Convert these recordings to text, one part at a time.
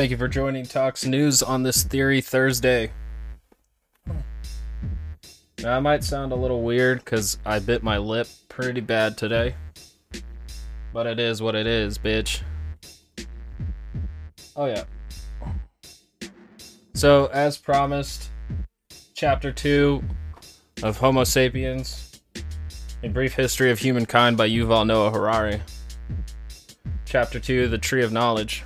Thank you for joining Talks News on this Theory Thursday. Now, I might sound a little weird because I bit my lip pretty bad today. But it is what it is, bitch. Oh, yeah. So, as promised, Chapter 2 of Homo sapiens A Brief History of Humankind by Yuval Noah Harari. Chapter 2 The Tree of Knowledge.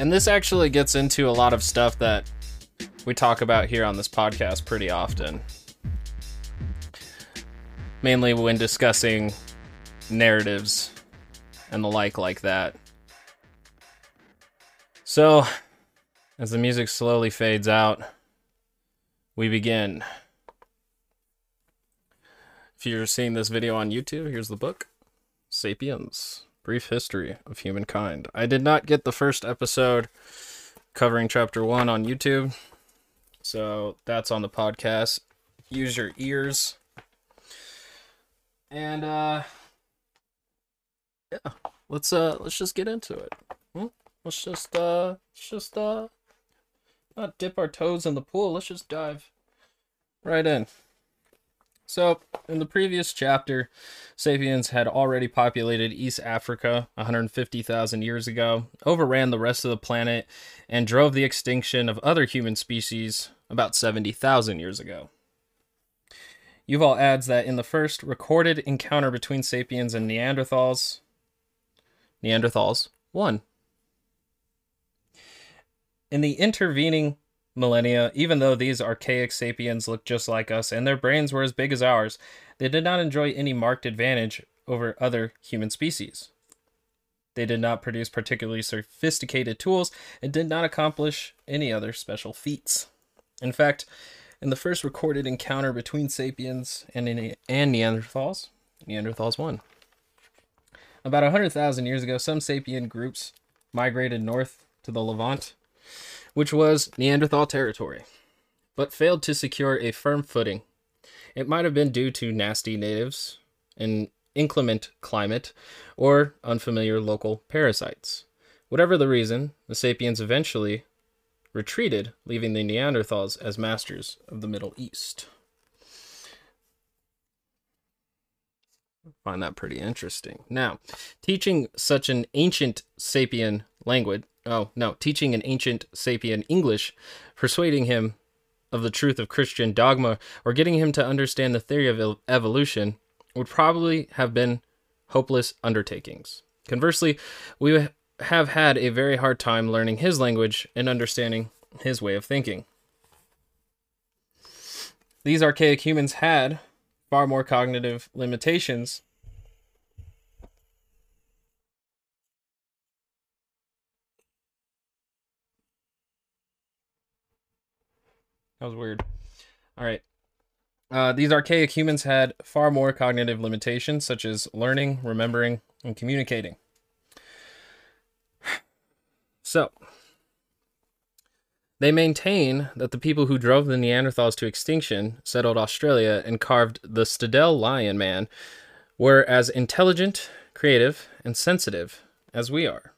And this actually gets into a lot of stuff that we talk about here on this podcast pretty often. Mainly when discussing narratives and the like, like that. So, as the music slowly fades out, we begin. If you're seeing this video on YouTube, here's the book Sapiens Brief History of Humankind. I did not get the first episode covering chapter one on YouTube, so that's on the podcast. Use your ears. And uh yeah, let's uh let's just get into it. Hmm? Let's just uh let's just uh not dip our toes in the pool. Let's just dive right in. So, in the previous chapter, sapiens had already populated East Africa 150,000 years ago, overran the rest of the planet, and drove the extinction of other human species about 70,000 years ago. Yuval adds that in the first recorded encounter between sapiens and Neanderthals, Neanderthals won. In the intervening millennia, even though these archaic sapiens looked just like us and their brains were as big as ours, they did not enjoy any marked advantage over other human species. They did not produce particularly sophisticated tools and did not accomplish any other special feats. In fact, in the first recorded encounter between sapiens and, and Neanderthals, Neanderthals won. About 100,000 years ago, some sapien groups migrated north to the Levant which was Neanderthal territory, but failed to secure a firm footing. It might have been due to nasty natives, an inclement climate, or unfamiliar local parasites. Whatever the reason, the sapiens eventually retreated, leaving the Neanderthals as masters of the Middle East. Find that pretty interesting. Now, teaching such an ancient sapien language oh no, teaching an ancient sapien English, persuading him of the truth of Christian dogma, or getting him to understand the theory of evolution would probably have been hopeless undertakings. Conversely, we have had a very hard time learning his language and understanding his way of thinking. These archaic humans had far more cognitive limitations That was weird. All right. Uh, these archaic humans had far more cognitive limitations, such as learning, remembering, and communicating. So, they maintain that the people who drove the Neanderthals to extinction, settled Australia, and carved the Stadel lion man were as intelligent, creative, and sensitive as we are.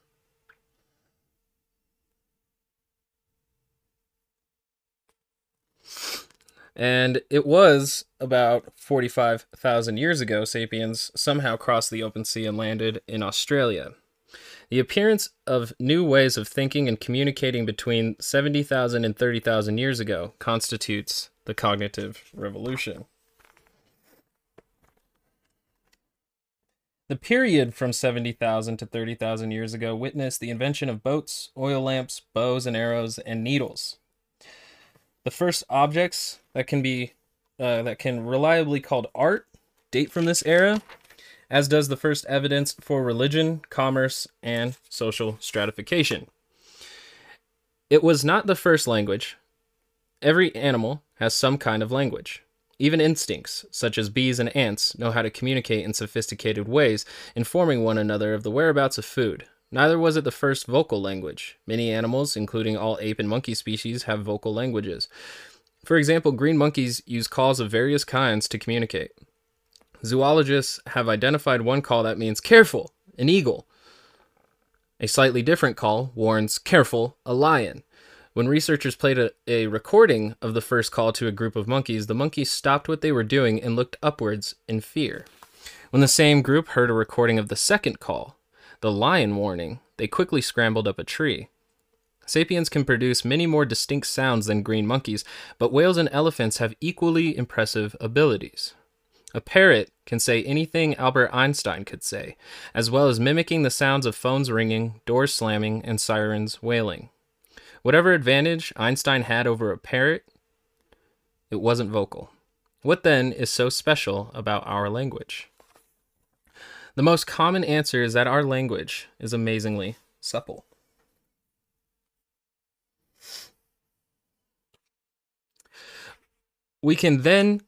And it was about 45,000 years ago, sapiens somehow crossed the open sea and landed in Australia. The appearance of new ways of thinking and communicating between 70,000 and 30,000 years ago constitutes the cognitive revolution. The period from 70,000 to 30,000 years ago witnessed the invention of boats, oil lamps, bows and arrows, and needles. The first objects that can be uh, that can reliably called art date from this era, as does the first evidence for religion, commerce, and social stratification. It was not the first language. Every animal has some kind of language. Even instincts, such as bees and ants, know how to communicate in sophisticated ways, informing one another of the whereabouts of food, Neither was it the first vocal language. Many animals, including all ape and monkey species, have vocal languages. For example, green monkeys use calls of various kinds to communicate. zoologists have identified one call that means careful, an eagle. A slightly different call warns careful, a lion. When researchers played a, a, recording of the first call to a group of monkeys, the monkeys stopped what they were doing and looked upwards in fear. When the same group heard a recording of the second call, the lion warning, they quickly scrambled up a tree. Sapiens can produce many more distinct sounds than green monkeys, but whales and elephants have equally impressive abilities. A parrot can say anything Albert Einstein could say, as well as mimicking the sounds of phones ringing, doors slamming, and sirens wailing. Whatever advantage Einstein had over a parrot, it wasn't vocal. What then is so special about our language? The most common answer is that our language is amazingly supple. We can then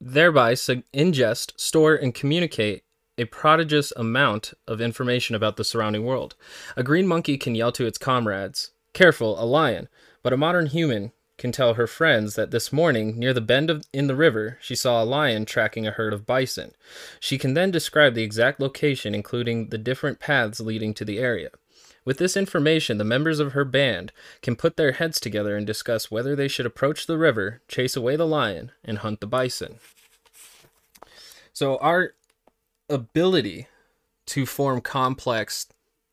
thereby ingest, store, and communicate a prodigious amount of information about the surrounding world. A green monkey can yell to its comrades, Careful, a lion, but a modern human can tell her friends that this morning, near the bend of, in the river, she saw a lion tracking a herd of bison. She can then describe the exact location, including the different paths leading to the area. With this information, the members of her band can put their heads together and discuss whether they should approach the river, chase away the lion, and hunt the bison. So, our ability to form complex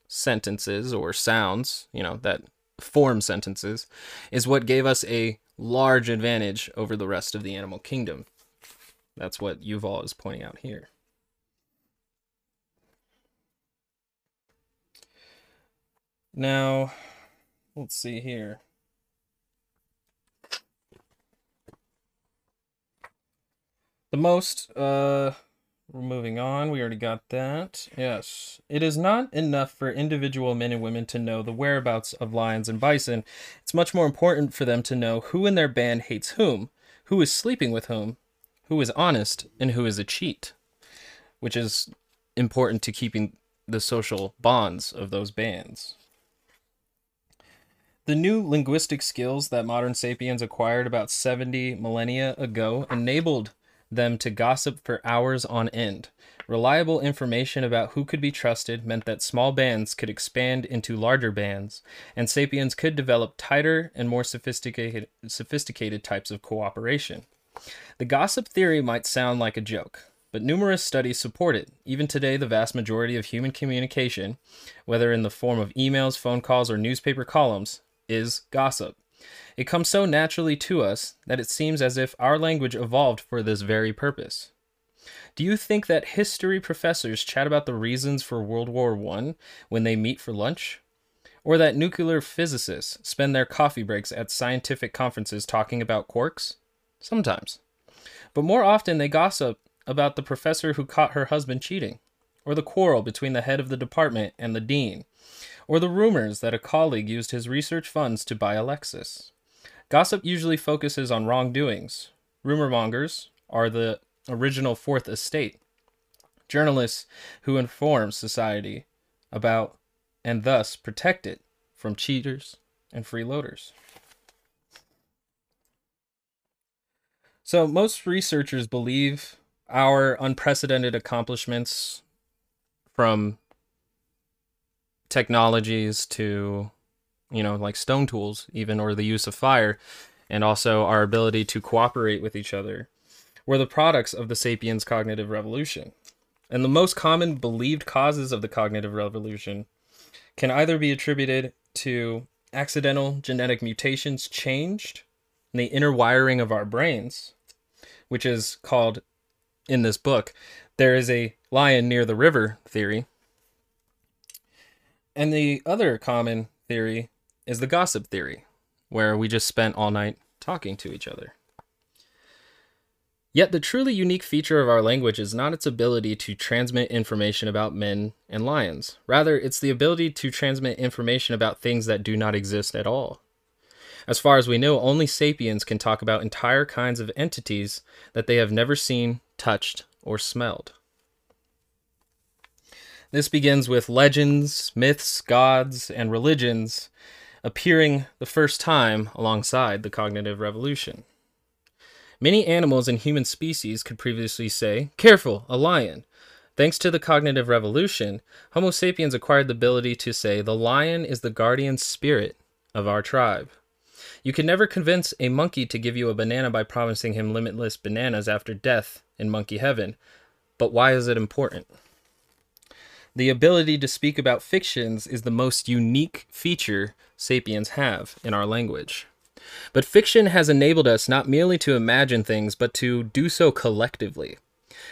sentences or sounds, you know, that form sentences, is what gave us a large advantage over the rest of the animal kingdom. That's what Yuval is pointing out here. Now, let's see here. The most, uh, we're moving on. We already got that. Yes. It is not enough for individual men and women to know the whereabouts of lions and bison. It's much more important for them to know who in their band hates whom, who is sleeping with whom, who is honest, and who is a cheat, which is important to keeping the social bonds of those bands. The new linguistic skills that modern sapiens acquired about 70 millennia ago enabled them to gossip for hours on end. Reliable information about who could be trusted meant that small bands could expand into larger bands, and sapiens could develop tighter and more sophisticated, sophisticated types of cooperation. The gossip theory might sound like a joke, but numerous studies support it. Even today, the vast majority of human communication, whether in the form of emails, phone calls, or newspaper columns, is gossip. It comes so naturally to us that it seems as if our language evolved for this very purpose. Do you think that history professors chat about the reasons for World War I when they meet for lunch? Or that nuclear physicists spend their coffee breaks at scientific conferences talking about quarks? Sometimes. But more often they gossip about the professor who caught her husband cheating, or the quarrel between the head of the department and the dean, or the rumors that a colleague used his research funds to buy a Lexus. Gossip usually focuses on wrongdoings. Rumor mongers are the original fourth estate, journalists who inform society about and thus protect it from cheaters and freeloaders. So, most researchers believe our unprecedented accomplishments from technologies to you know like stone tools even or the use of fire and also our ability to cooperate with each other were the products of the sapiens cognitive revolution. And the most common believed causes of the cognitive revolution can either be attributed to accidental genetic mutations changed in the inner wiring of our brains which is called in this book there is a lion near the river theory and the other common theory is the gossip theory, where we just spent all night talking to each other. Yet the truly unique feature of our language is not its ability to transmit information about men and lions. Rather, it's the ability to transmit information about things that do not exist at all. As far as we know, only sapiens can talk about entire kinds of entities that they have never seen, touched, or smelled. This begins with legends, myths, gods, and religions appearing the first time alongside the cognitive revolution. Many animals and human species could previously say, Careful, a lion. Thanks to the cognitive revolution, Homo sapiens acquired the ability to say, The lion is the guardian spirit of our tribe. You can never convince a monkey to give you a banana by promising him limitless bananas after death in monkey heaven. But why is it important? The ability to speak about fictions is the most unique feature sapiens have in our language. But fiction has enabled us not merely to imagine things, but to do so collectively.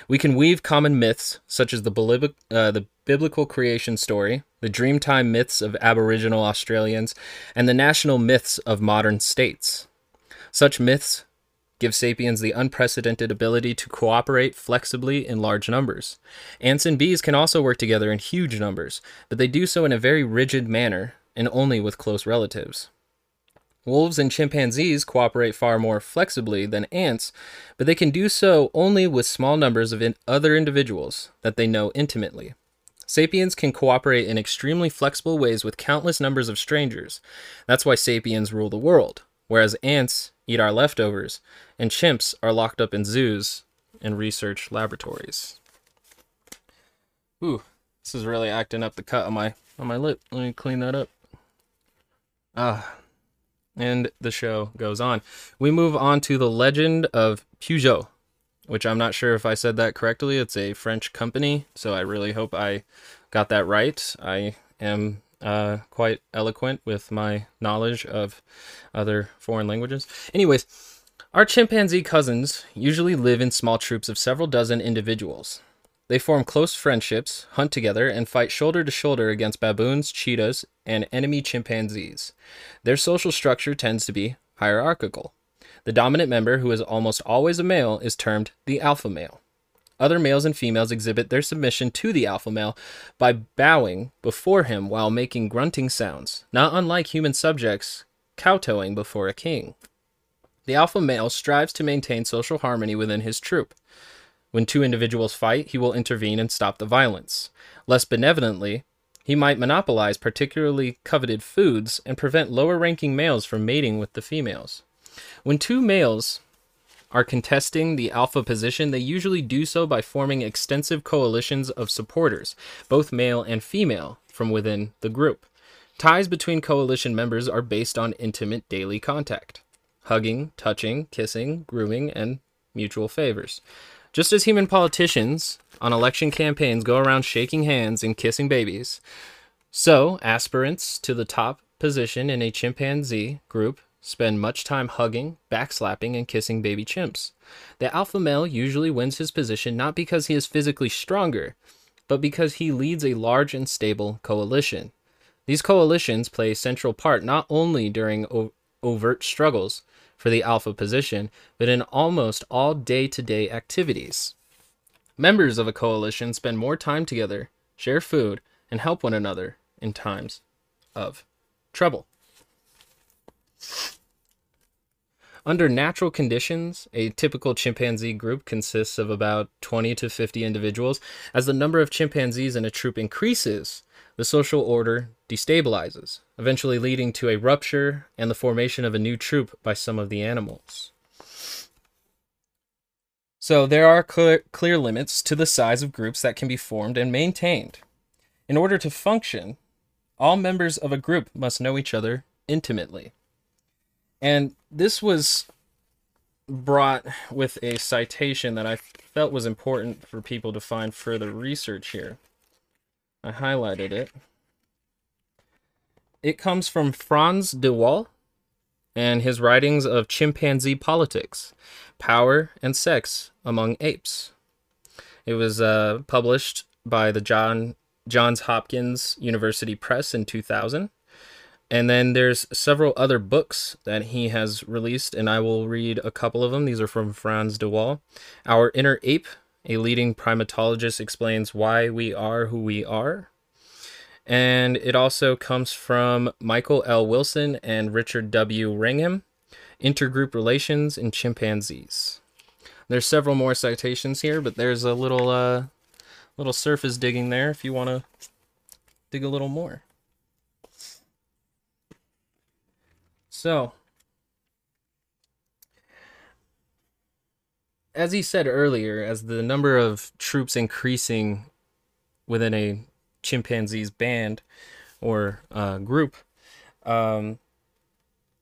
We can weave common myths, such as the, uh, the biblical creation story, the Dreamtime myths of Aboriginal Australians, and the national myths of modern states. Such myths give sapiens the unprecedented ability to cooperate flexibly in large numbers. Ants and bees can also work together in huge numbers, but they do so in a very rigid manner and only with close relatives. Wolves and chimpanzees cooperate far more flexibly than ants, but they can do so only with small numbers of in other individuals that they know intimately. Sapiens can cooperate in extremely flexible ways with countless numbers of strangers. That's why sapiens rule the world, whereas ants eat our leftovers, and chimps are locked up in zoos and research laboratories. Ooh, this is really acting up the cut on my on my lip. Let me clean that up. Ah, and the show goes on. We move on to the legend of Peugeot, which I'm not sure if I said that correctly. It's a French company, so I really hope I got that right. I am uh, quite eloquent with my knowledge of other foreign languages. Anyways, our chimpanzee cousins usually live in small troops of several dozen individuals. They form close friendships, hunt together, and fight shoulder to shoulder against baboons, cheetahs, and enemy chimpanzees. Their social structure tends to be hierarchical. The dominant member, who is almost always a male, is termed the alpha male. Other males and females exhibit their submission to the alpha male by bowing before him while making grunting sounds, not unlike human subjects kowtowing before a king. The alpha male strives to maintain social harmony within his troop. When two individuals fight, he will intervene and stop the violence. Less benevolently, he might monopolize particularly coveted foods and prevent lower ranking males from mating with the females. When two males are contesting the alpha position, they usually do so by forming extensive coalitions of supporters, both male and female, from within the group. Ties between coalition members are based on intimate daily contact hugging, touching, kissing, grooming, and mutual favors. Just as human politicians on election campaigns go around shaking hands and kissing babies, so aspirants to the top position in a chimpanzee group spend much time hugging, backslapping, and kissing baby chimps. The alpha male usually wins his position not because he is physically stronger, but because he leads a large and stable coalition. These coalitions play a central part not only during o- overt struggles, for the alpha position, but in almost all day to day activities. Members of a coalition spend more time together, share food, and help one another in times of trouble. Under natural conditions, a typical chimpanzee group consists of about 20 to 50 individuals. As the number of chimpanzees in a troop increases, the social order destabilizes, eventually leading to a rupture and the formation of a new troop by some of the animals. So, there are clear, clear limits to the size of groups that can be formed and maintained. In order to function, all members of a group must know each other intimately. And this was brought with a citation that I felt was important for people to find further research here. I highlighted it. It comes from Frans de Waal and his writings of chimpanzee politics, power and sex among apes. It was uh, published by the John Johns Hopkins University Press in 2000. And then there's several other books that he has released, and I will read a couple of them. These are from Frans de Waal. Our Inner Ape a leading primatologist explains why we are who we are. And it also comes from Michael L. Wilson and Richard W. Wrangham, Intergroup Relations in Chimpanzees. There's several more citations here, but there's a little uh, little surface digging there if you want to dig a little more. So, as he said earlier, as the number of troops increasing within a chimpanzee's band or uh, group, um,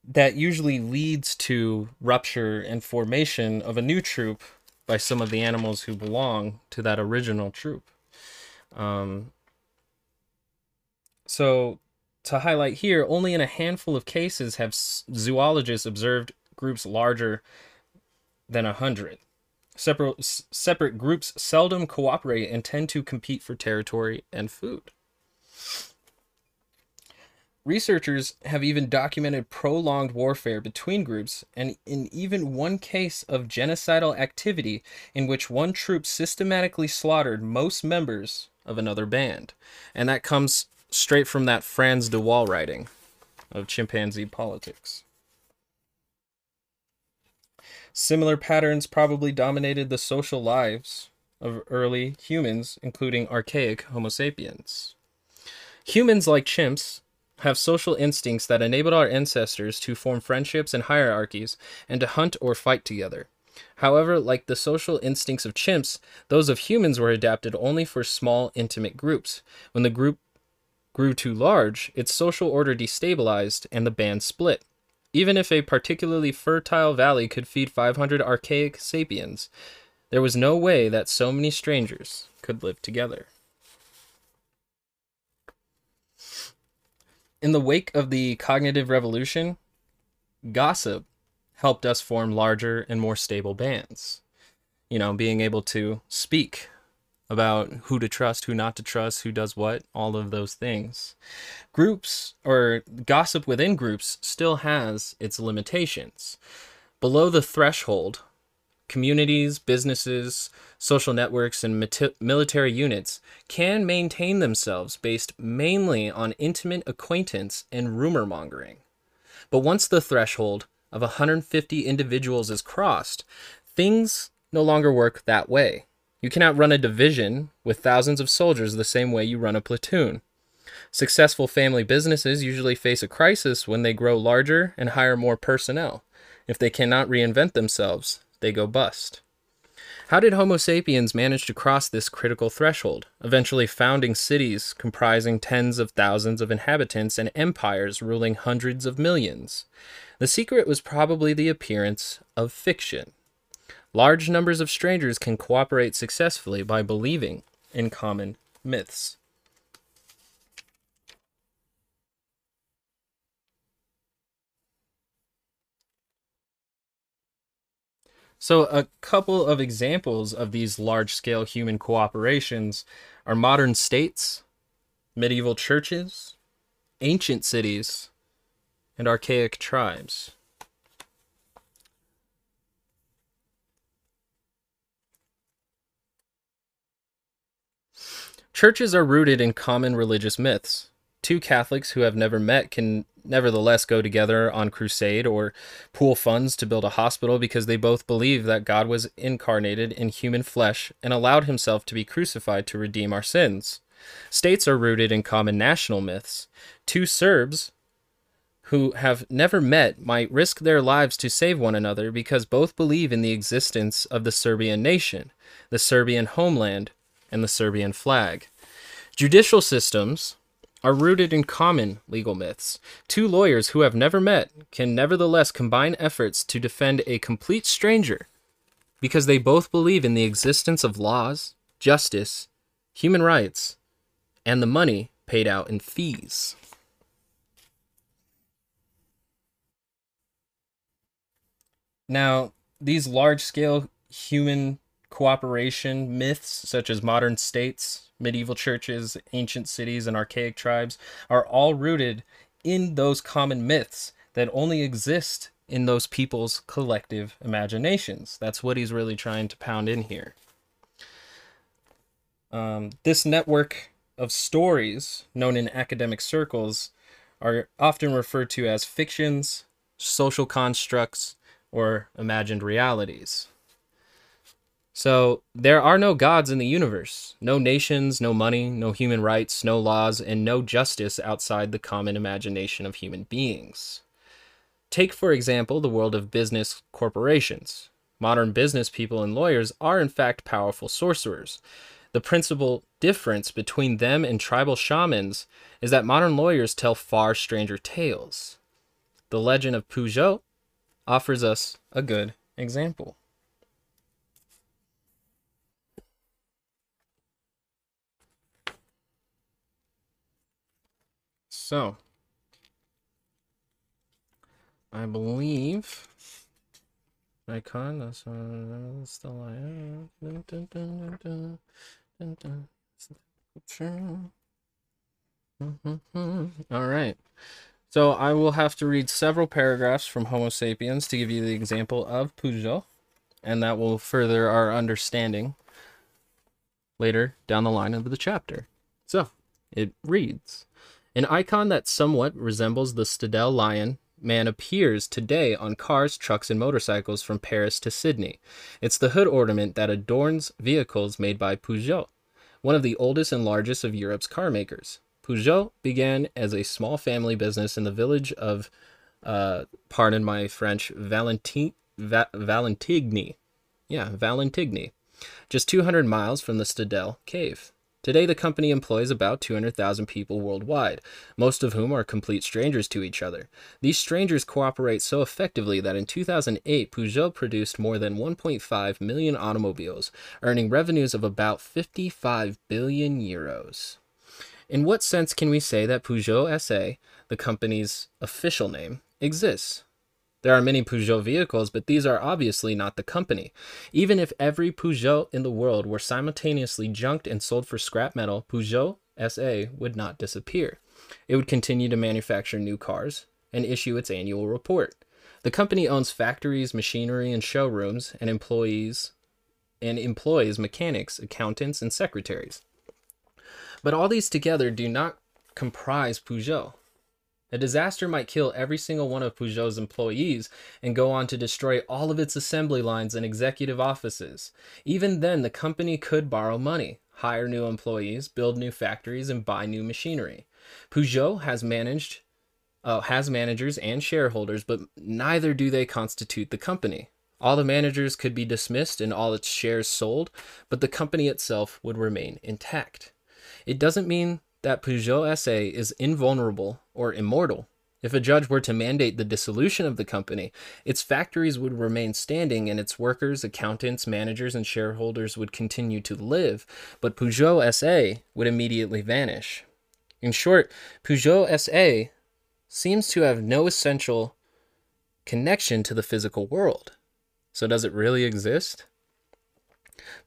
that usually leads to rupture and formation of a new troop by some of the animals who belong to that original troop. Um, so, to highlight here, only in a handful of cases have zoologists observed groups larger than a hundred. Separate, separate groups seldom cooperate and tend to compete for territory and food. Researchers have even documented prolonged warfare between groups, and in even one case of genocidal activity in which one troop systematically slaughtered most members of another band. And that comes straight from that Frans de Waal writing of chimpanzee politics. Similar patterns probably dominated the social lives of early humans, including archaic Homo sapiens. Humans, like chimps, have social instincts that enabled our ancestors to form friendships and hierarchies and to hunt or fight together. However, like the social instincts of chimps, those of humans were adapted only for small, intimate groups. When the group grew too large, its social order destabilized and the band split. Even if a particularly fertile valley could feed 500 archaic sapiens, there was no way that so many strangers could live together. In the wake of the cognitive revolution, gossip helped us form larger and more stable bands. You know, being able to speak about who to trust, who not to trust, who does what, all of those things. Groups or gossip within groups still has its limitations. Below the threshold, communities, businesses, social networks, and military units can maintain themselves based mainly on intimate acquaintance and rumor mongering. But once the threshold of 150 individuals is crossed, things no longer work that way. You cannot run a division with thousands of soldiers the same way you run a platoon. Successful family businesses usually face a crisis when they grow larger and hire more personnel. If they cannot reinvent themselves, they go bust. How did Homo sapiens manage to cross this critical threshold, eventually founding cities comprising tens of thousands of inhabitants and empires ruling hundreds of millions? The secret was probably the appearance of fiction. Large numbers of strangers can cooperate successfully by believing in common myths. So, a couple of examples of these large scale human cooperations are modern states, medieval churches, ancient cities, and archaic tribes. Churches are rooted in common religious myths. Two Catholics who have never met can nevertheless go together on crusade or pool funds to build a hospital because they both believe that God was incarnated in human flesh and allowed himself to be crucified to redeem our sins. States are rooted in common national myths. Two Serbs who have never met might risk their lives to save one another because both believe in the existence of the Serbian nation, the Serbian homeland, and the Serbian flag. Judicial systems are rooted in common legal myths. Two lawyers who have never met can nevertheless combine efforts to defend a complete stranger because they both believe in the existence of laws, justice, human rights, and the money paid out in fees. Now, these large scale human cooperation myths, such as modern states, medieval churches, ancient cities, and archaic tribes, are all rooted in those common myths that only exist in those people's collective imaginations. That's what he's really trying to pound in here. Um, this network of stories, known in academic circles, are often referred to as fictions, social constructs, or imagined realities. So there are no gods in the universe, no nations, no money, no human rights, no laws, and no justice outside the common imagination of human beings. Take, for example, the world of business corporations. Modern business people and lawyers are, in fact, powerful sorcerers. The principal difference between them and tribal shamans is that modern lawyers tell far stranger tales. The legend of Peugeot offers us a good example. So, I believe icon. That's uh, still All right. So I will have to read several paragraphs from Homo sapiens to give you the example of Peugeot, and that will further our understanding later down the line of the chapter. So it reads An icon that somewhat resembles the Stadel lion man appears today on cars, trucks, and motorcycles from Paris to Sydney. It's the hood ornament that adorns vehicles made by Peugeot, one of the oldest and largest of Europe's car makers. Peugeot began as a small family business in the village of, uh, pardon my French, Valentin- Va- Valentigney. Yeah, Valentigney, just 200 miles from the Stadel cave. Today, the company employs about 200,000 people worldwide, most of whom are complete strangers to each other. These strangers cooperate so effectively that in 2008, Peugeot produced more than 1.5 million automobiles, earning revenues of about 55 billion euros. In what sense can we say that Peugeot SA, the company's official name, exists? There are many Peugeot vehicles, but these are obviously not the company. Even if every Peugeot in the world were simultaneously junked and sold for scrap metal, Peugeot SA would not disappear. It would continue to manufacture new cars and issue its annual report. The company owns factories, machinery, and showrooms, and employees and employs mechanics, accountants, and secretaries. But all these together do not comprise Peugeot. A disaster might kill every single one of Peugeot's employees and go on to destroy all of its assembly lines and executive offices. Even then, the company could borrow money, hire new employees, build new factories, and buy new machinery. Peugeot has managed uh, has managers and shareholders, but neither do they constitute the company. All the managers could be dismissed and all its shares sold, but the company itself would remain intact. It doesn't mean that Peugeot SA is invulnerable or immortal. If a judge were to mandate the dissolution of the company, its factories would remain standing and its workers, accountants, managers, and shareholders would continue to live, but Peugeot SA would immediately vanish. In short, Peugeot SA seems to have no essential connection to the physical world. So, does it really exist?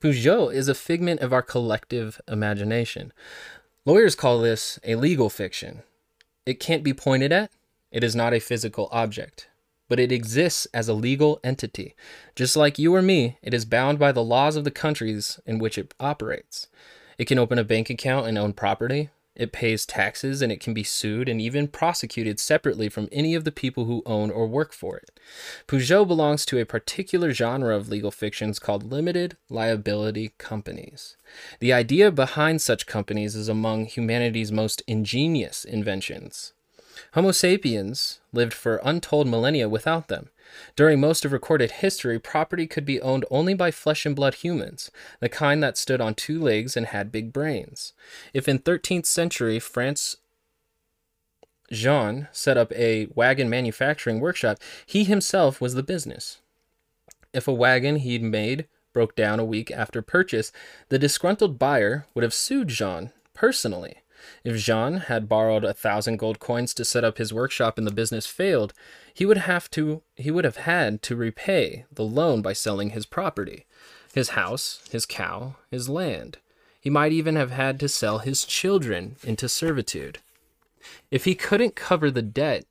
Peugeot is a figment of our collective imagination. Lawyers call this a legal fiction. It can't be pointed at, it is not a physical object, but it exists as a legal entity. Just like you or me, it is bound by the laws of the countries in which it operates. It can open a bank account and own property, it pays taxes and it can be sued and even prosecuted separately from any of the people who own or work for it. Peugeot belongs to a particular genre of legal fictions called limited liability companies. The idea behind such companies is among humanity's most ingenious inventions. Homo sapiens lived for untold millennia without them. During most of recorded history, property could be owned only by flesh and blood humans, the kind that stood on two legs and had big brains. If in 13th century France Jean set up a wagon manufacturing workshop, he himself was the business. If a wagon he'd made broke down a week after purchase, the disgruntled buyer would have sued Jean personally. If Jean had borrowed a thousand gold coins to set up his workshop and the business failed, he would have to he would have had to repay the loan by selling his property, his house, his cow, his land. He might even have had to sell his children into servitude. If he couldn't cover the debt,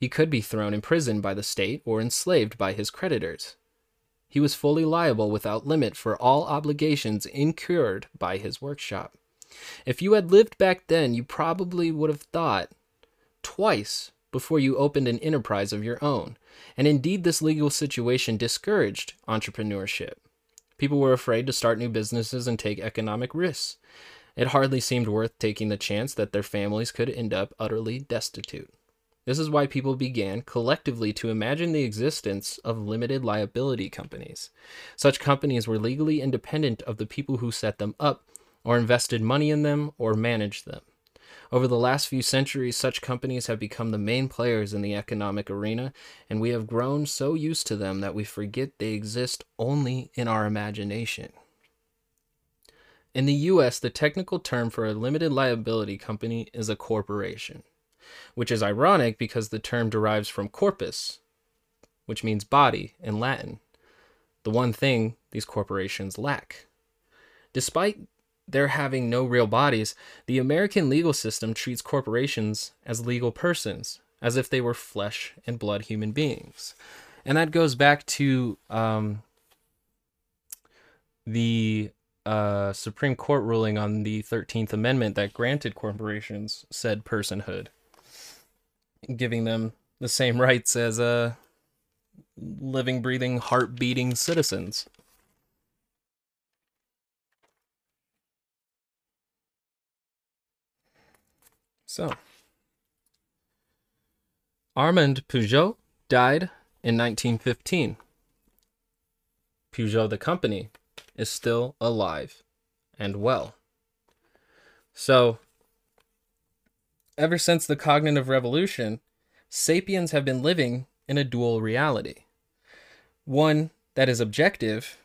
he could be thrown in prison by the state or enslaved by his creditors. He was fully liable without limit for all obligations incurred by his workshop. If you had lived back then, you probably would have thought twice before you opened an enterprise of your own. And indeed, this legal situation discouraged entrepreneurship. People were afraid to start new businesses and take economic risks. It hardly seemed worth taking the chance that their families could end up utterly destitute. This is why people began collectively to imagine the existence of limited liability companies. Such companies were legally independent of the people who set them up, or invested money in them, or managed them. Over the last few centuries, such companies have become the main players in the economic arena, and we have grown so used to them that we forget they exist only in our imagination. In the US, the technical term for a limited liability company is a corporation, which is ironic because the term derives from corpus, which means body in Latin, the one thing these corporations lack. Despite their having no real bodies, the American legal system treats corporations as legal persons, as if they were flesh and blood human beings. And that goes back to um, the uh, Supreme Court ruling on the 13th Amendment that granted corporations said personhood, giving them the same rights as uh, living, breathing, heart beating citizens. So, Armand Peugeot died in 1915. Peugeot, the company, is still alive and well. So, ever since the cognitive revolution, sapiens have been living in a dual reality. One that is objective,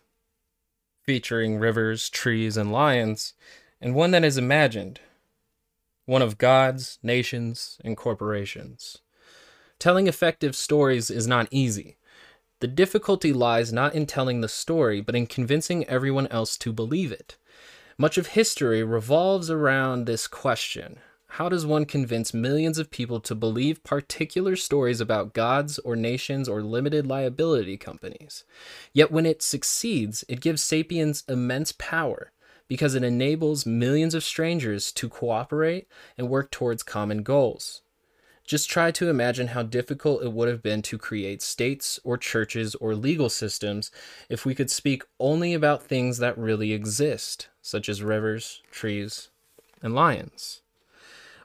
featuring rivers, trees, and lions, and one that is imagined, one of gods, nations, and corporations. Telling effective stories is not easy. The difficulty lies not in telling the story, but in convincing everyone else to believe it. Much of history revolves around this question How does one convince millions of people to believe particular stories about gods or nations or limited liability companies? Yet when it succeeds, it gives sapiens immense power because it enables millions of strangers to cooperate and work towards common goals. Just try to imagine how difficult it would have been to create states or churches or legal systems if we could speak only about things that really exist, such as rivers, trees, and lions.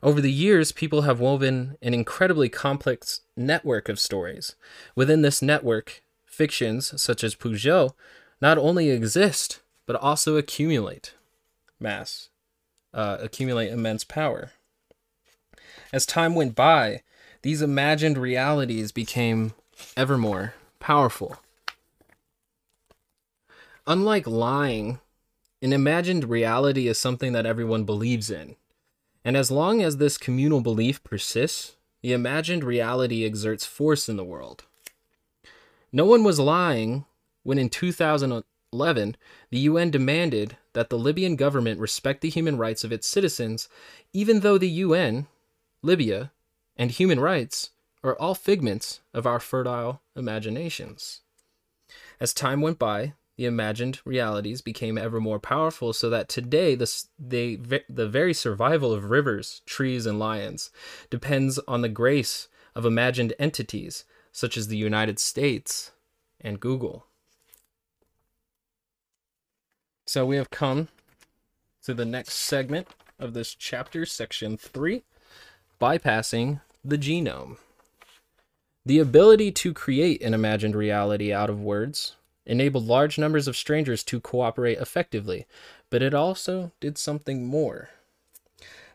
Over the years, people have woven an incredibly complex network of stories. Within this network, fictions such as Peugeot not only exist, but also accumulate mass, uh, accumulate immense power. As time went by, these imagined realities became ever more powerful. Unlike lying, an imagined reality is something that everyone believes in. And as long as this communal belief persists, the imagined reality exerts force in the world. No one was lying when in 2011 the UN demanded that the Libyan government respect the human rights of its citizens, even though the UN, Libya, and human rights are all figments of our fertile imaginations. As time went by, the imagined realities became ever more powerful, so that today the, the very survival of rivers, trees, and lions depends on the grace of imagined entities such as the United States and Google. So we have come to the next segment of this chapter, section three bypassing the genome. The ability to create an imagined reality out of words enabled large numbers of strangers to cooperate effectively, but it also did something more.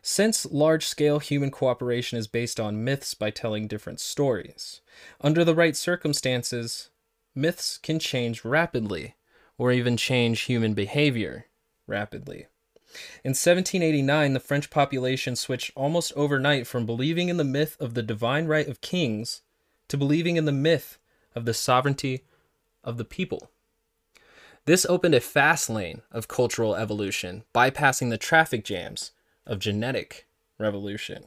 Since large scale human cooperation is based on myths by telling different stories, under the right circumstances, myths can change rapidly or even change human behavior rapidly. In 1789, the French population switched almost overnight from believing in the myth of the divine right of kings to believing in the myth of the sovereignty of the people. This opened a fast lane of cultural evolution, bypassing the traffic jams of genetic revolution.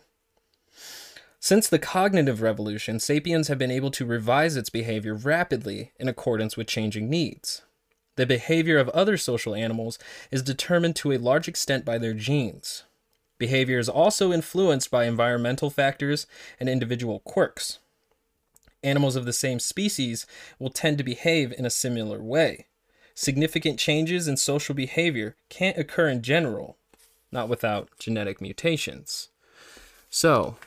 Since the cognitive revolution, sapiens have been able to revise its behavior rapidly in accordance with changing needs. The behavior of other social animals is determined to a large extent by their genes. Behavior is also influenced by environmental factors and individual quirks. Animals of the same species will tend to behave in a similar way. Significant changes in social behavior can't occur in general, not without genetic mutations. So,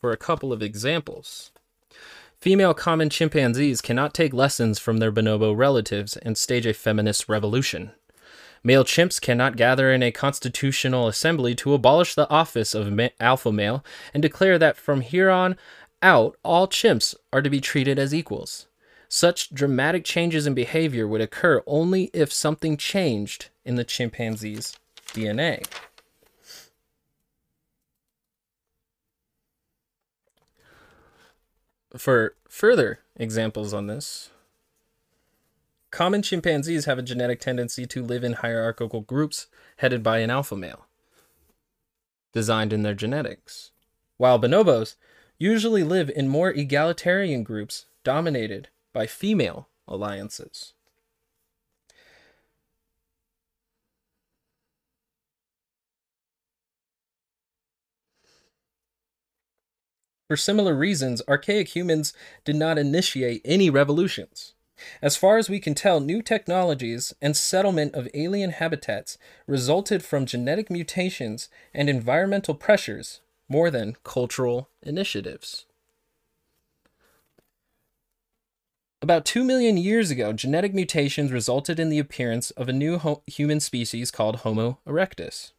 for a couple of examples. Female common chimpanzees cannot take lessons from their bonobo relatives and stage a feminist revolution. Male chimps cannot gather in a constitutional assembly to abolish the office of ma- alpha male and declare that from here on out all chimps are to be treated as equals. Such dramatic changes in behavior would occur only if something changed in the chimpanzee's DNA. For further examples on this, common chimpanzees have a genetic tendency to live in hierarchical groups headed by an alpha male, designed in their genetics, while bonobos usually live in more egalitarian groups dominated by female alliances. For similar reasons, archaic humans did not initiate any revolutions. As far as we can tell, new technologies and settlement of alien habitats resulted from genetic mutations and environmental pressures more than cultural initiatives. About 2 million years ago, genetic mutations resulted in the appearance of a new ho- human species called Homo erectus.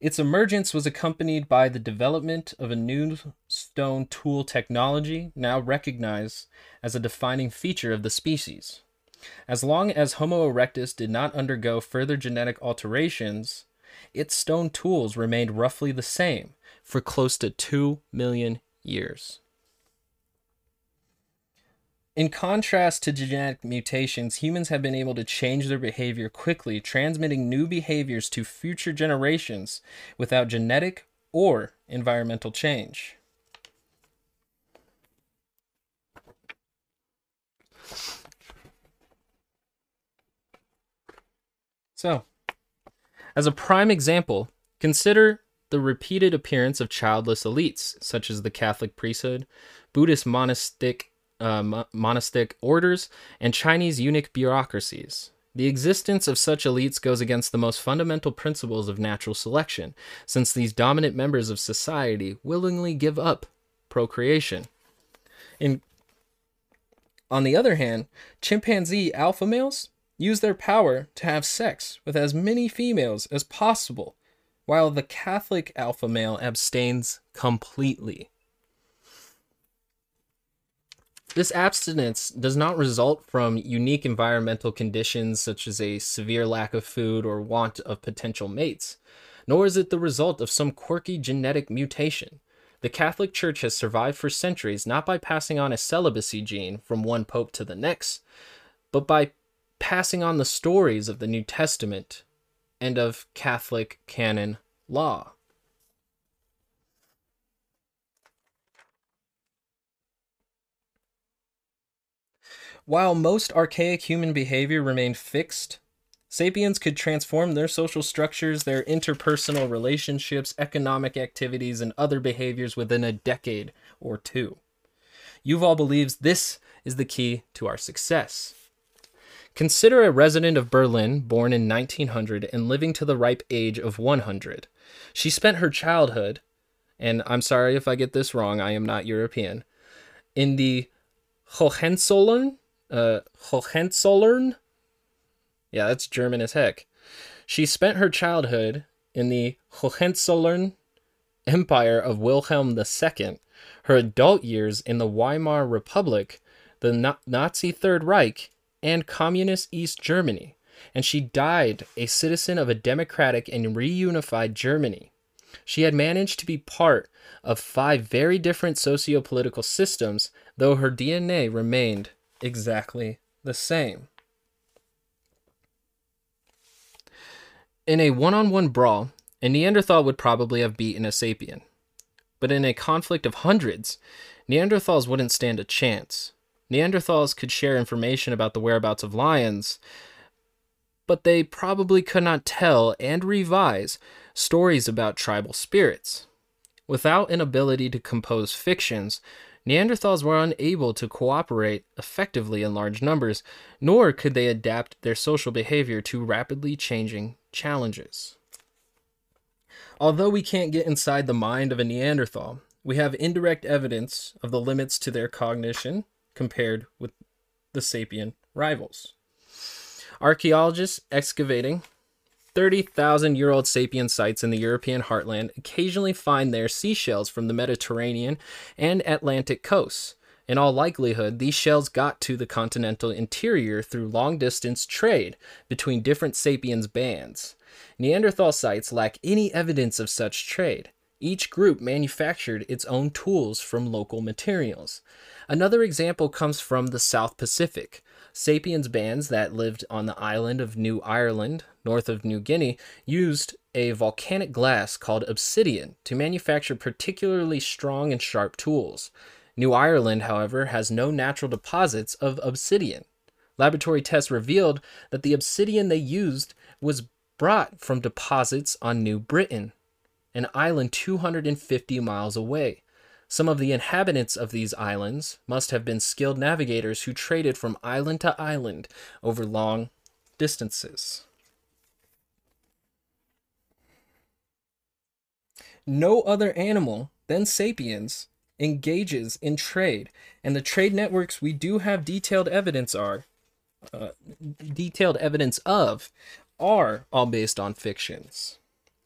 Its emergence was accompanied by the development of a new stone tool technology, now recognized as a defining feature of the species. As long as Homo erectus did not undergo further genetic alterations, its stone tools remained roughly the same for close to 2 million years. In contrast to genetic mutations, humans have been able to change their behavior quickly, transmitting new behaviors to future generations without genetic or environmental change. So, as a prime example, consider the repeated appearance of childless elites, such as the Catholic priesthood, Buddhist monastic uh, monastic orders, and Chinese eunuch bureaucracies. The existence of such elites goes against the most fundamental principles of natural selection, since these dominant members of society willingly give up procreation. In, on the other hand, chimpanzee alpha males use their power to have sex with as many females as possible, while the Catholic alpha male abstains completely. This abstinence does not result from unique environmental conditions such as a severe lack of food or want of potential mates, nor is it the result of some quirky genetic mutation. The Catholic Church has survived for centuries not by passing on a celibacy gene from one pope to the next, but by passing on the stories of the New Testament and of Catholic canon law. While most archaic human behavior remained fixed, sapiens could transform their social structures, their interpersonal relationships, economic activities, and other behaviors within a decade or two. Yuval believes this is the key to our success. Consider a resident of Berlin born in 1900 and living to the ripe age of 100. She spent her childhood, and I'm sorry if I get this wrong, I am not European, in the Hohenzollern uh, Hohenzollern. Yeah, that's German as heck. She spent her childhood in the Hohenzollern Empire of Wilhelm II, her adult years in the Weimar Republic, the Nazi Third Reich, and Communist East Germany, and she died a citizen of a democratic and reunified Germany. She had managed to be part of five very different socio political systems, though her DNA remained exactly the same. In a one on one brawl, a Neanderthal would probably have beaten a sapien. But in a conflict of hundreds, Neanderthals wouldn't stand a chance. Neanderthals could share information about the whereabouts of lions, but they probably could not tell and revise stories about tribal spirits. Without an ability to compose fictions, Neanderthals were unable to cooperate effectively in large numbers, nor could they adapt their social behavior to rapidly changing challenges. Although we can't get inside the mind of a Neanderthal, we have indirect evidence of the limits to their cognition compared with the sapient rivals. Archaeologists excavating 30,000 year old sapien sites in the European heartland occasionally find their seashells from the Mediterranean and Atlantic coasts. In all likelihood, these shells got to the continental interior through long distance trade between different sapiens bands. Neanderthal sites lack any evidence of such trade. Each group manufactured its own tools from local materials. Another example comes from the South Pacific. Sapiens bands that lived on the island of New Ireland, north of New Guinea, used a volcanic glass called obsidian to manufacture particularly strong and sharp tools. New Ireland, however, has no natural deposits of obsidian. Laboratory tests revealed that the obsidian they used was brought from deposits on New Britain, an island 250 miles away. Some of the inhabitants of these islands must have been skilled navigators who traded from island to island over long distances. No other animal than sapiens engages in trade, and the trade networks we do have detailed evidence are uh, detailed evidence of are all based on fictions.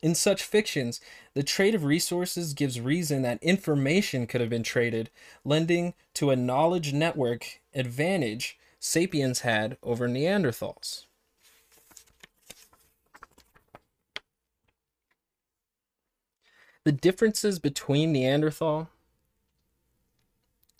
In such fictions, the trade of resources gives reason that information could have been traded, lending to a knowledge network advantage sapiens had over Neanderthals. The differences between Neanderthal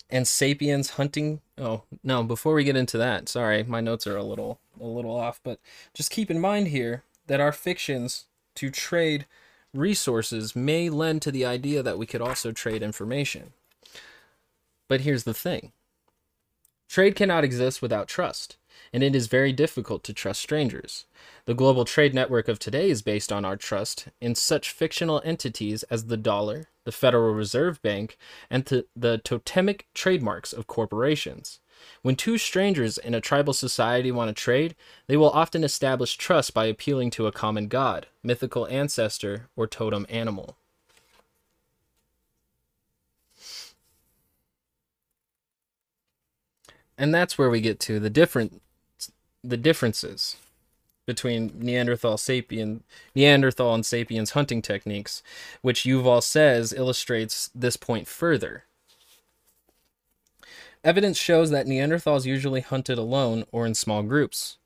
and sapiens hunting oh no before we get into that sorry my notes are a little a little off but just keep in mind here that our fictions to trade resources may lend to the idea that we could also trade information. But here's the thing. Trade cannot exist without trust and it is very difficult to trust strangers. The global trade network of today is based on our trust in such fictional entities as the dollar, the Federal Reserve Bank, and the totemic trademarks of corporations. When two strangers in a tribal society want to trade, they will often establish trust by appealing to a common god, mythical ancestor, or totem animal. And that's where we get to the different the differences between Neanderthal sapien Neanderthal and sapiens hunting techniques, which Yuval says illustrates this point further. Evidence shows that Neanderthals usually hunted alone or in small groups.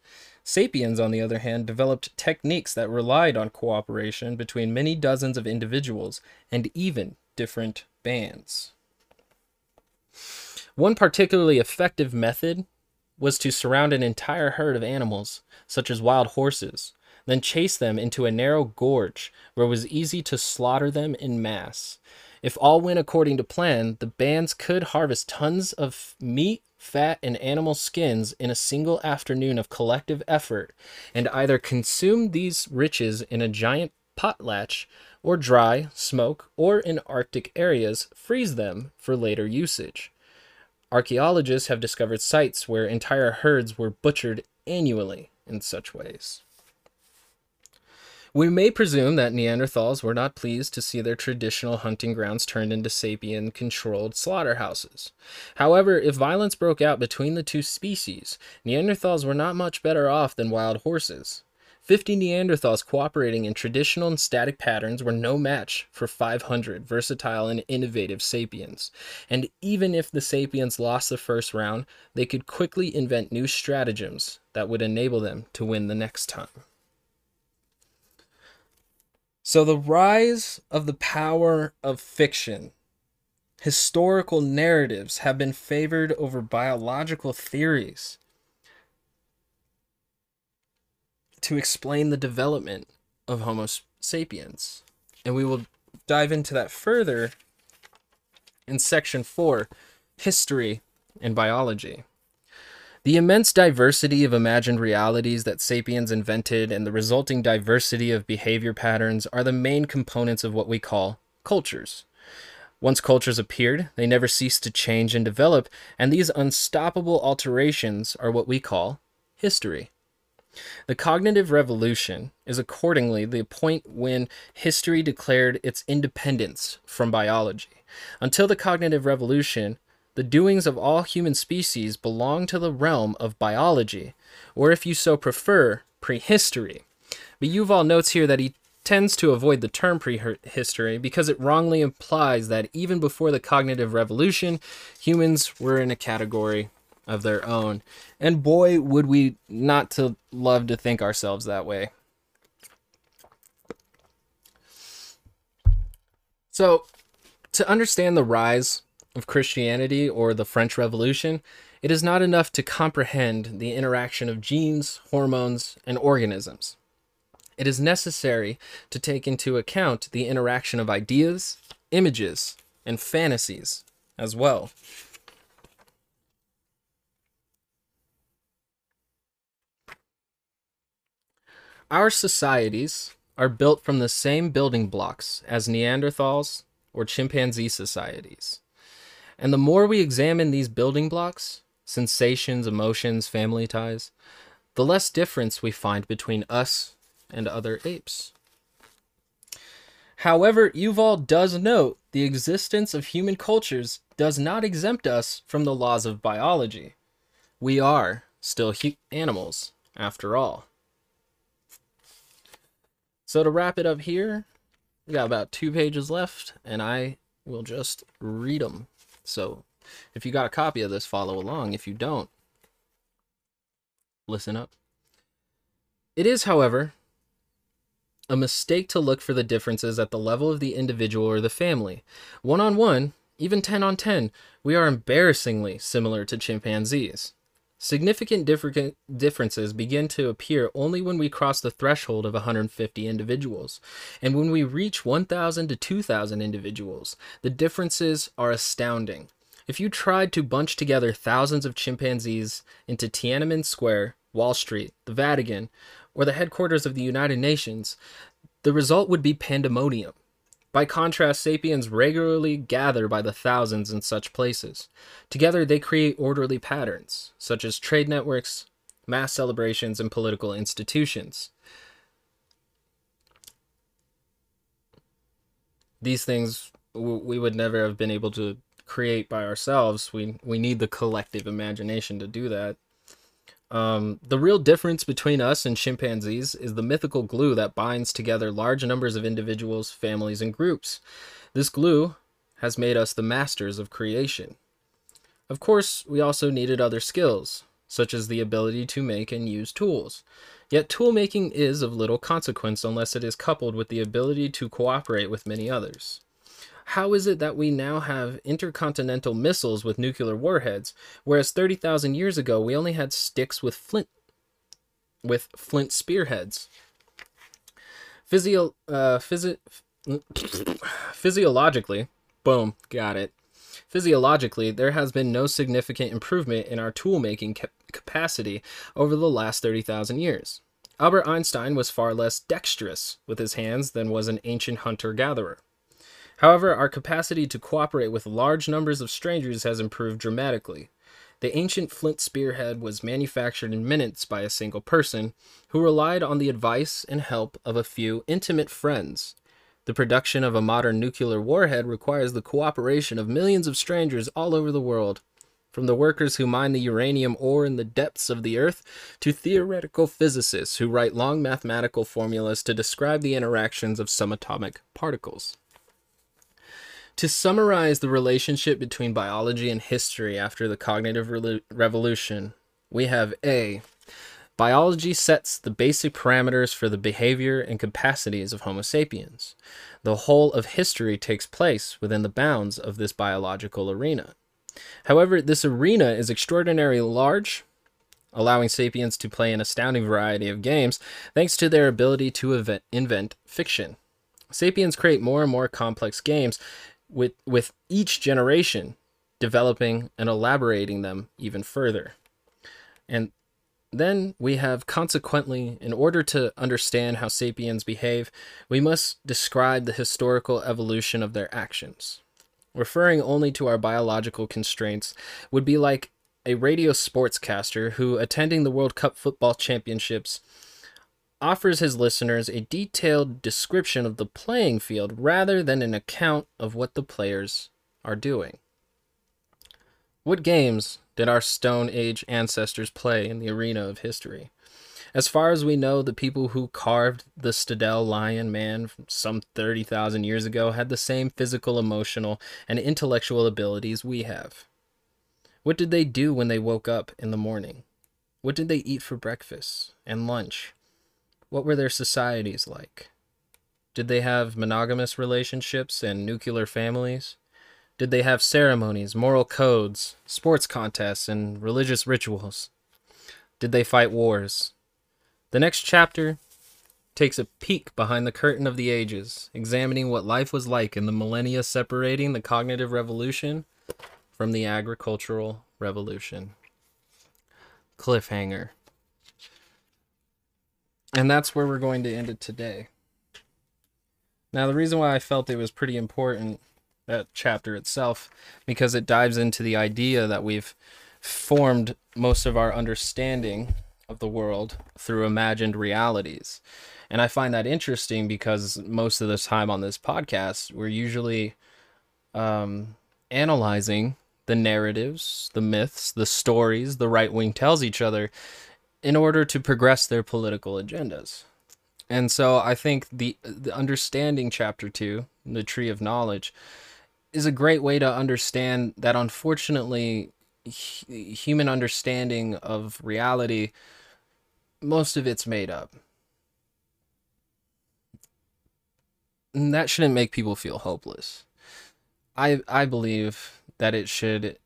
Sapiens, on the other hand, developed techniques that relied on cooperation between many dozens of individuals and even different bands. One particularly effective method was to surround an entire herd of animals, such as wild horses, then chase them into a narrow gorge where it was easy to slaughter them in mass. If all went according to plan, the bands could harvest tons of meat, fat, and animal skins in a single afternoon of collective effort and either consume these riches in a giant potlatch or dry, smoke, or in Arctic areas, freeze them for later usage. Archaeologists have discovered sites where entire herds were butchered annually in such ways. We may presume that Neanderthals were not pleased to see their traditional hunting grounds turned into sapien controlled slaughterhouses. However, if violence broke out between the two species, Neanderthals were not much better off than wild horses. 50 Neanderthals cooperating in traditional and static patterns were no match for 500 versatile and innovative sapiens. And even if the sapiens lost the first round, they could quickly invent new stratagems that would enable them to win the next time. So, the rise of the power of fiction. Historical narratives have been favored over biological theories. to explain the development of Homo sapiens. And we will dive into that further in section four history and biology. The immense diversity of imagined realities that sapiens invented and the resulting diversity of behavior patterns are the main components of what we call cultures. Once cultures appeared, they never ceased to change and develop, and these unstoppable alterations are what we call history. The cognitive revolution is accordingly the point when history declared its independence from biology. Until the cognitive revolution, the doings of all human species belong to the realm of biology, or if you so prefer, prehistory. But Yuval notes here that he tends to avoid the term prehistory because it wrongly implies that even before the cognitive revolution, humans were in a category of their own. And boy, would we not to love to think ourselves that way. So, to understand the rise of Christianity or the French Revolution, it is not enough to comprehend the interaction of genes, hormones, and organisms. It is necessary to take into account the interaction of ideas, images, and fantasies as well. Our societies are built from the same building blocks as Neanderthals or chimpanzee societies. And the more we examine these building blocks, sensations, emotions, family ties, the less difference we find between us and other apes. However, Yuval does note the existence of human cultures does not exempt us from the laws of biology. We are still animals, after all. So to wrap it up here, we got about two pages left, and I will just read them. So if you got a copy of this, follow along. If you don't, listen up. It is, however, a mistake to look for the differences at the level of the individual or the family. One on one, even 10 on 10, we are embarrassingly similar to chimpanzees. Significant differences begin to appear only when we cross the threshold of 150 individuals. And when we reach 1,000 to 2,000 individuals, the differences are astounding. If you tried to bunch together thousands of chimpanzees into Tiananmen Square, Wall Street, the Vatican, or the headquarters of the United Nations, the result would be pandemonium. By contrast, sapiens regularly gather by the thousands in such places. Together, they create orderly patterns, such as trade networks, mass celebrations, and political institutions. These things we would never have been able to create by ourselves. We we need the collective imagination to do that. Um, the real difference between us and chimpanzees is the mythical glue that binds together large numbers of individuals, families, and groups. This glue has made us the masters of creation. Of course, we also needed other skills, such as the ability to make and use tools. Yet tool making is of little consequence unless it is coupled with the ability to cooperate with many others. How is it that we now have intercontinental missiles with nuclear warheads, whereas 30,000 years ago we only had sticks with flint with flint spearheads? Physio, uh, physi- physiologically, boom, got it. Physiologically, there has been no significant improvement in our tool making cap- capacity over the last 30,000 years. Albert Einstein was far less dexterous with his hands than was an ancient hunter gatherer. However, our capacity to cooperate with large numbers of strangers has improved dramatically. The ancient flint spearhead was manufactured in minutes by a single person who relied on the advice and help of a few intimate friends. The production of a modern nuclear warhead requires the cooperation of millions of strangers all over the world, from the workers who mine the uranium ore in the depths of the earth to theoretical physicists who write long mathematical formulas to describe the interactions of subatomic particles. To summarize the relationship between biology and history after the cognitive re- revolution, we have A. Biology sets the basic parameters for the behavior and capacities of Homo sapiens. The whole of history takes place within the bounds of this biological arena. However, this arena is extraordinarily large, allowing sapiens to play an astounding variety of games thanks to their ability to invent fiction. Sapiens create more and more complex games with with each generation developing and elaborating them even further. And then we have consequently, in order to understand how sapiens behave, we must describe the historical evolution of their actions. Referring only to our biological constraints would be like a radio sportscaster who, attending the World Cup Football Championships, offers his listeners a detailed description of the playing field rather than an account of what the players are doing. What games did our Stone Age ancestors play in the arena of history? As far as we know, the people who carved the Stadel lion man some 30,000 years ago had the same physical, emotional, and intellectual abilities we have. What did they do when they woke up in the morning? What did they eat for breakfast and lunch? What were their societies like? Did they have monogamous relationships and nuclear families? Did they have ceremonies, moral codes, sports contests, and religious rituals? Did they fight wars? The next chapter takes a peek behind the curtain of the ages, examining what life was like in the millennia separating the cognitive revolution from the agricultural revolution. Cliffhanger. And that's where we're going to end it today. Now, the reason why I felt it was pretty important, that chapter itself, because it dives into the idea that we've formed most of our understanding of the world through imagined realities. And I find that interesting because most of the time on this podcast, we're usually um, analyzing the narratives, the myths, the stories the right wing tells each other in order to progress their political agendas. And so I think the, the understanding chapter two, the tree of knowledge, is a great way to understand that unfortunately human understanding of reality most of it's made up. And that shouldn't make people feel hopeless. I I believe that it should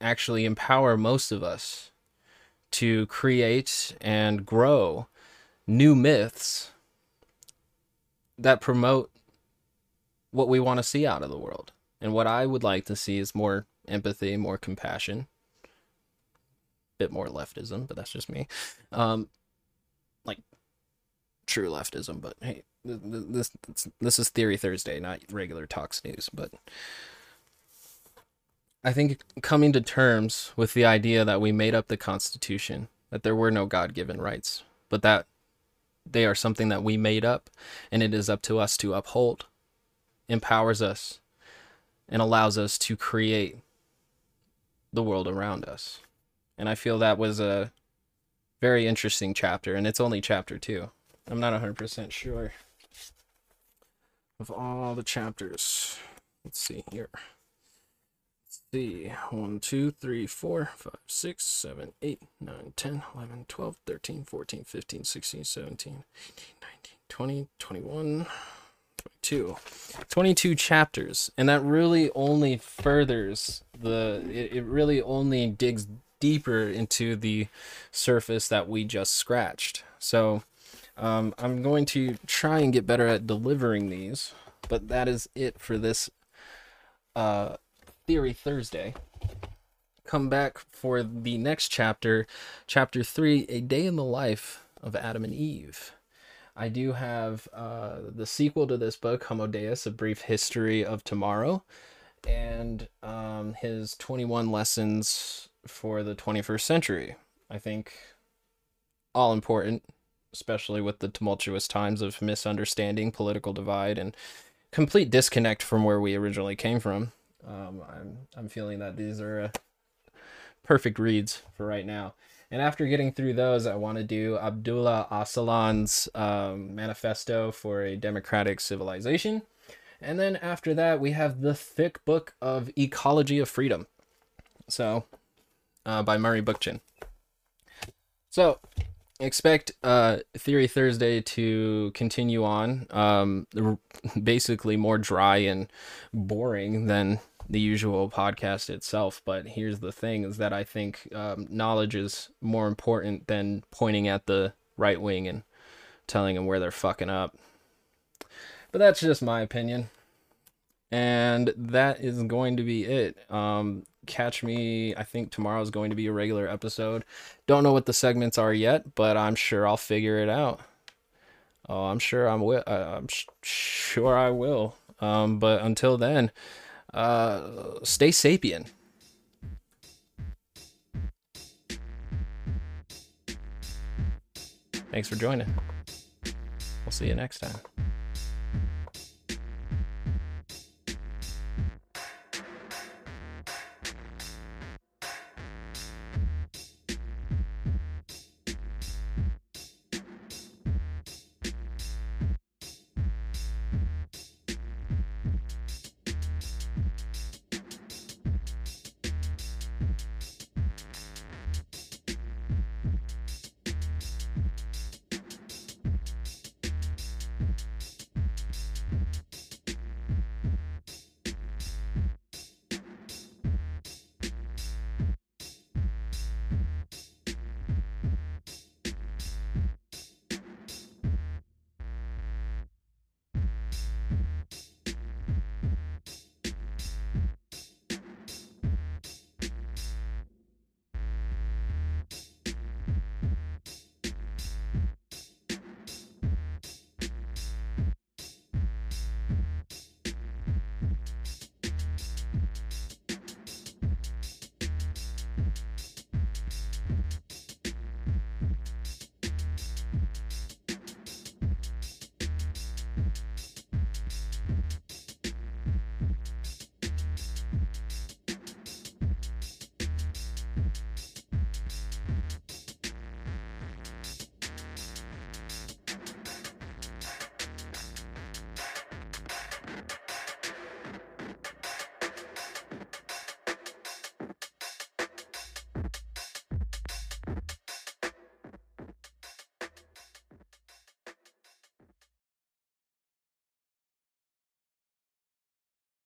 actually empower most of us to create and grow new myths that promote what we want to see out of the world. And what I would like to see is more empathy, more compassion, a bit more leftism, but that's just me. Um, like true leftism, but hey, this this is Theory Thursday, not regular Talks News. But I think coming to terms with the idea that we made up the Constitution, that there were no God given rights, but that they are something that we made up and it is up to us to uphold, empowers us, and allows us to create the world around us. And I feel that was a very interesting chapter, and it's only chapter two. I'm not 100% sure of all the chapters. Let's see here. See. 1, 2, 3, 4, 5, 6, 7, 8, 9, 10, 11, 12, 13, 14, 15, 16, 17, 18, 19, 20, 21, 22. 22 chapters. And that really only furthers the. It, it really only digs deeper into the surface that we just scratched. So um, I'm going to try and get better at delivering these, but that is it for this uh, Theory Thursday. Come back for the next chapter, chapter three, A Day in the Life of Adam and Eve. I do have uh, the sequel to this book, Homo Deus, A Brief History of Tomorrow, and um, his 21 lessons for the 21st century. I think all important, especially with the tumultuous times of misunderstanding, political divide, and complete disconnect from where we originally came from. Um, I'm I'm feeling that these are uh, perfect reads for right now. And after getting through those, I want to do Abdullah Öcalan's um, Manifesto for a Democratic Civilization. And then after that, we have the thick book of Ecology of Freedom. So uh, by Murray Bookchin. So, expect uh, Theory Thursday to continue on. Um, basically more dry and boring than the usual podcast itself. But here's the thing: is that I think um, knowledge is more important than pointing at the right wing and telling them where they're fucking up. But that's just my opinion. And that is going to be it. Um, catch me. I think tomorrow is going to be a regular episode. Don't know what the segments are yet, but I'm sure I'll figure it out. Oh, I'm sure I'm wi- uh, I'm sh- sure I will. Um, but until then, uh, stay sapient. Thanks for joining. We'll see you next time.